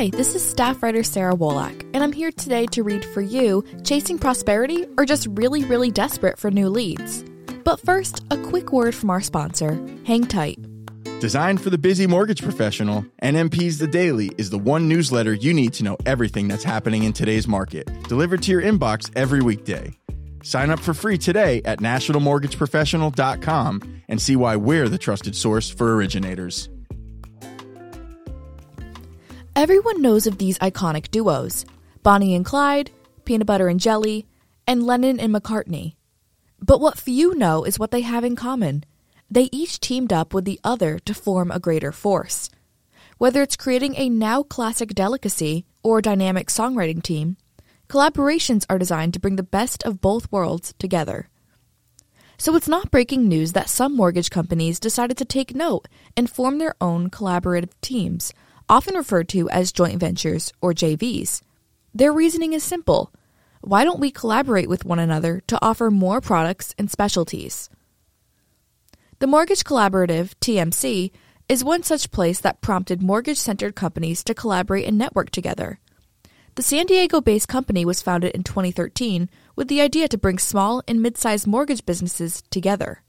Hi, this is staff writer Sarah Wolak, and I'm here today to read for you Chasing Prosperity or just really, really desperate for new leads. But first, a quick word from our sponsor, Hang Tight. Designed for the busy mortgage professional, NMP's The Daily is the one newsletter you need to know everything that's happening in today's market, delivered to your inbox every weekday. Sign up for free today at nationalmortgageprofessional.com and see why we're the trusted source for originators. Everyone knows of these iconic duos Bonnie and Clyde, Peanut Butter and Jelly, and Lennon and McCartney. But what few know is what they have in common. They each teamed up with the other to form a greater force. Whether it's creating a now classic delicacy or a dynamic songwriting team, collaborations are designed to bring the best of both worlds together. So it's not breaking news that some mortgage companies decided to take note and form their own collaborative teams, often referred to as joint ventures or JVs. Their reasoning is simple. Why don't we collaborate with one another to offer more products and specialties? The Mortgage Collaborative, TMC, is one such place that prompted mortgage centered companies to collaborate and network together. The San Diego based company was founded in 2013 with the idea to bring small and mid sized mortgage businesses together.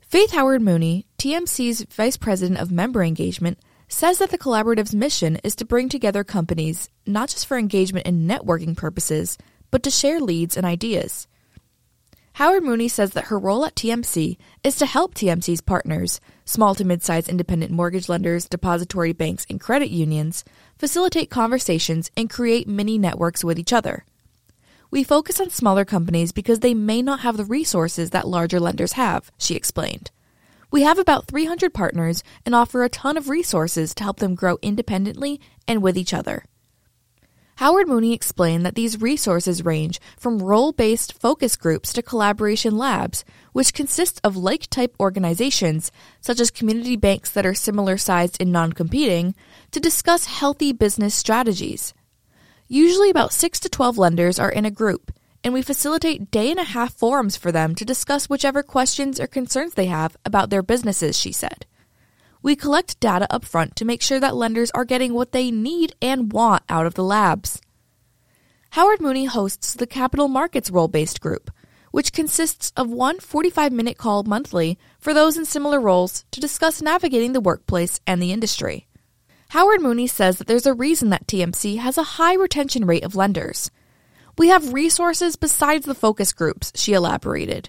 Faith Howard Mooney, TMC's Vice President of Member Engagement, says that the collaborative's mission is to bring together companies not just for engagement and networking purposes, but to share leads and ideas. Howard Mooney says that her role at TMC is to help TMC's partners, small to mid sized independent mortgage lenders, depository banks, and credit unions, facilitate conversations and create mini networks with each other. We focus on smaller companies because they may not have the resources that larger lenders have, she explained. We have about 300 partners and offer a ton of resources to help them grow independently and with each other. Howard Mooney explained that these resources range from role based focus groups to collaboration labs, which consist of like type organizations, such as community banks that are similar sized and non competing, to discuss healthy business strategies. Usually, about 6 to 12 lenders are in a group, and we facilitate day and a half forums for them to discuss whichever questions or concerns they have about their businesses, she said. We collect data up front to make sure that lenders are getting what they need and want out of the labs. Howard Mooney hosts the Capital Markets role based group, which consists of one 45 minute call monthly for those in similar roles to discuss navigating the workplace and the industry. Howard Mooney says that there's a reason that TMC has a high retention rate of lenders. We have resources besides the focus groups, she elaborated.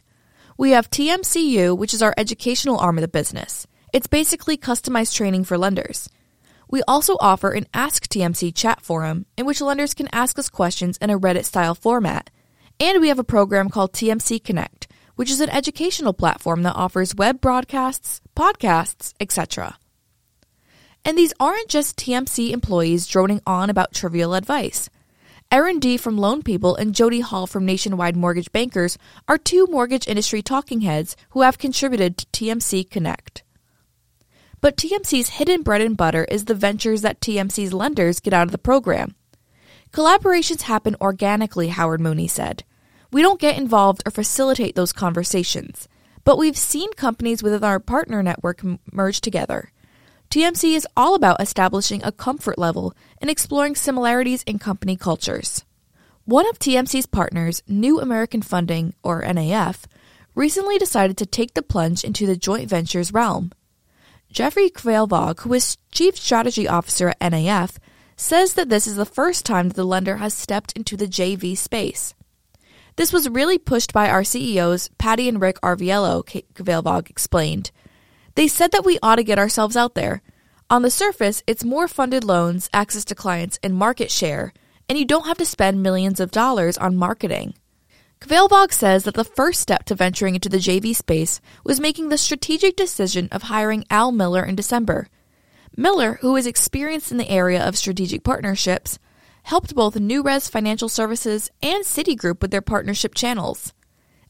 We have TMCU, which is our educational arm of the business. It's basically customized training for lenders. We also offer an Ask TMC chat forum in which lenders can ask us questions in a Reddit style format. And we have a program called TMC Connect, which is an educational platform that offers web broadcasts, podcasts, etc. And these aren't just TMC employees droning on about trivial advice. Erin D from Loan People and Jody Hall from Nationwide Mortgage Bankers are two mortgage industry talking heads who have contributed to TMC Connect. But TMC's hidden bread and butter is the ventures that TMC's lenders get out of the program. Collaborations happen organically, Howard Mooney said. We don't get involved or facilitate those conversations, but we've seen companies within our partner network merge together. TMC is all about establishing a comfort level and exploring similarities in company cultures. One of TMC's partners, New American Funding, or NAF, recently decided to take the plunge into the joint ventures realm. Jeffrey Kveilvog, who is Chief Strategy Officer at NAF, says that this is the first time that the lender has stepped into the JV space. This was really pushed by our CEOs, Patty and Rick Arvielo, Kveilvog explained. They said that we ought to get ourselves out there. On the surface, it's more funded loans, access to clients, and market share, and you don't have to spend millions of dollars on marketing. Kveilvog says that the first step to venturing into the JV space was making the strategic decision of hiring Al Miller in December. Miller, who is experienced in the area of strategic partnerships, helped both NewRez Financial Services and Citigroup with their partnership channels.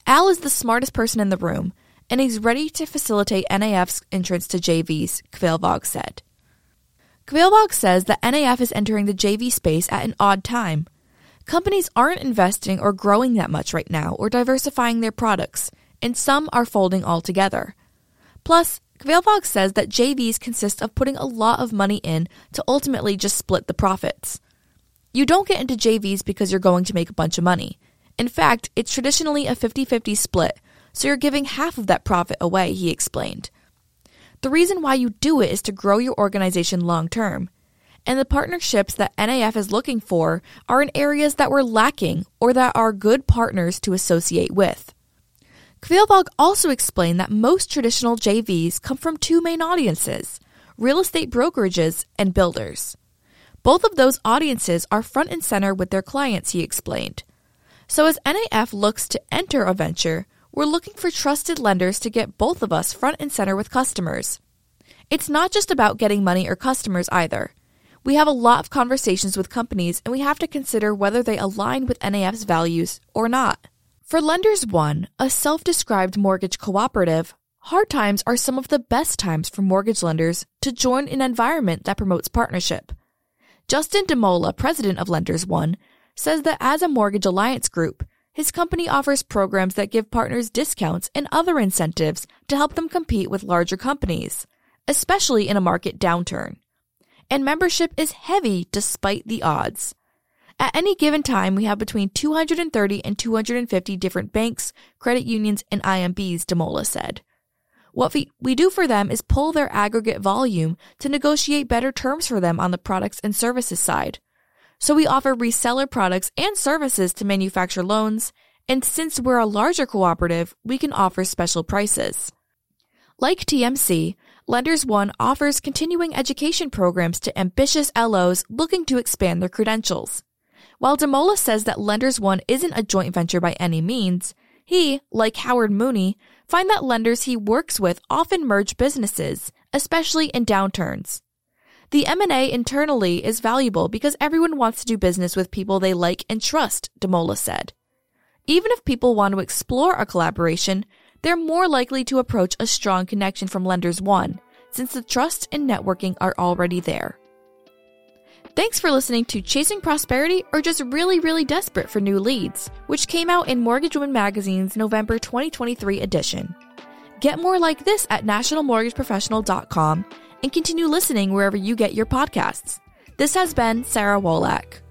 Al is the smartest person in the room, and he's ready to facilitate NAF's entrance to JVs, Kveilvog said. Kveilvog says that NAF is entering the JV space at an odd time. Companies aren't investing or growing that much right now or diversifying their products, and some are folding altogether. Plus, Kveilvog says that JVs consist of putting a lot of money in to ultimately just split the profits. You don't get into JVs because you're going to make a bunch of money. In fact, it's traditionally a 50 50 split, so you're giving half of that profit away, he explained. The reason why you do it is to grow your organization long term. And the partnerships that NAF is looking for are in areas that we're lacking or that are good partners to associate with. Kveilvog also explained that most traditional JVs come from two main audiences real estate brokerages and builders. Both of those audiences are front and center with their clients, he explained. So as NAF looks to enter a venture, we're looking for trusted lenders to get both of us front and center with customers. It's not just about getting money or customers either. We have a lot of conversations with companies and we have to consider whether they align with NAF's values or not. For Lenders One, a self described mortgage cooperative, hard times are some of the best times for mortgage lenders to join an environment that promotes partnership. Justin DeMola, president of Lenders One, says that as a mortgage alliance group, his company offers programs that give partners discounts and other incentives to help them compete with larger companies, especially in a market downturn. And membership is heavy despite the odds. At any given time, we have between 230 and 250 different banks, credit unions, and IMBs, Demola said. What we, do for them is pull their aggregate volume to negotiate better terms for them on the products and services side. So we offer reseller products and services to manufacture loans, and since we're a larger cooperative, we can offer special prices. Like TMC, Lenders One offers continuing education programs to ambitious LOs looking to expand their credentials. While Demola says that Lenders One isn't a joint venture by any means, he, like Howard Mooney, find that lenders he works with often merge businesses, especially in downturns. The M&A internally is valuable because everyone wants to do business with people they like and trust, Demola said. Even if people want to explore a collaboration, they're more likely to approach a strong connection from Lenders One, since the trust and networking are already there. Thanks for listening to Chasing Prosperity or just really, really desperate for new leads, which came out in Mortgage Woman Magazine's November 2023 edition. Get more like this at nationalmortgageprofessional.com and continue listening wherever you get your podcasts. This has been Sarah Wolak.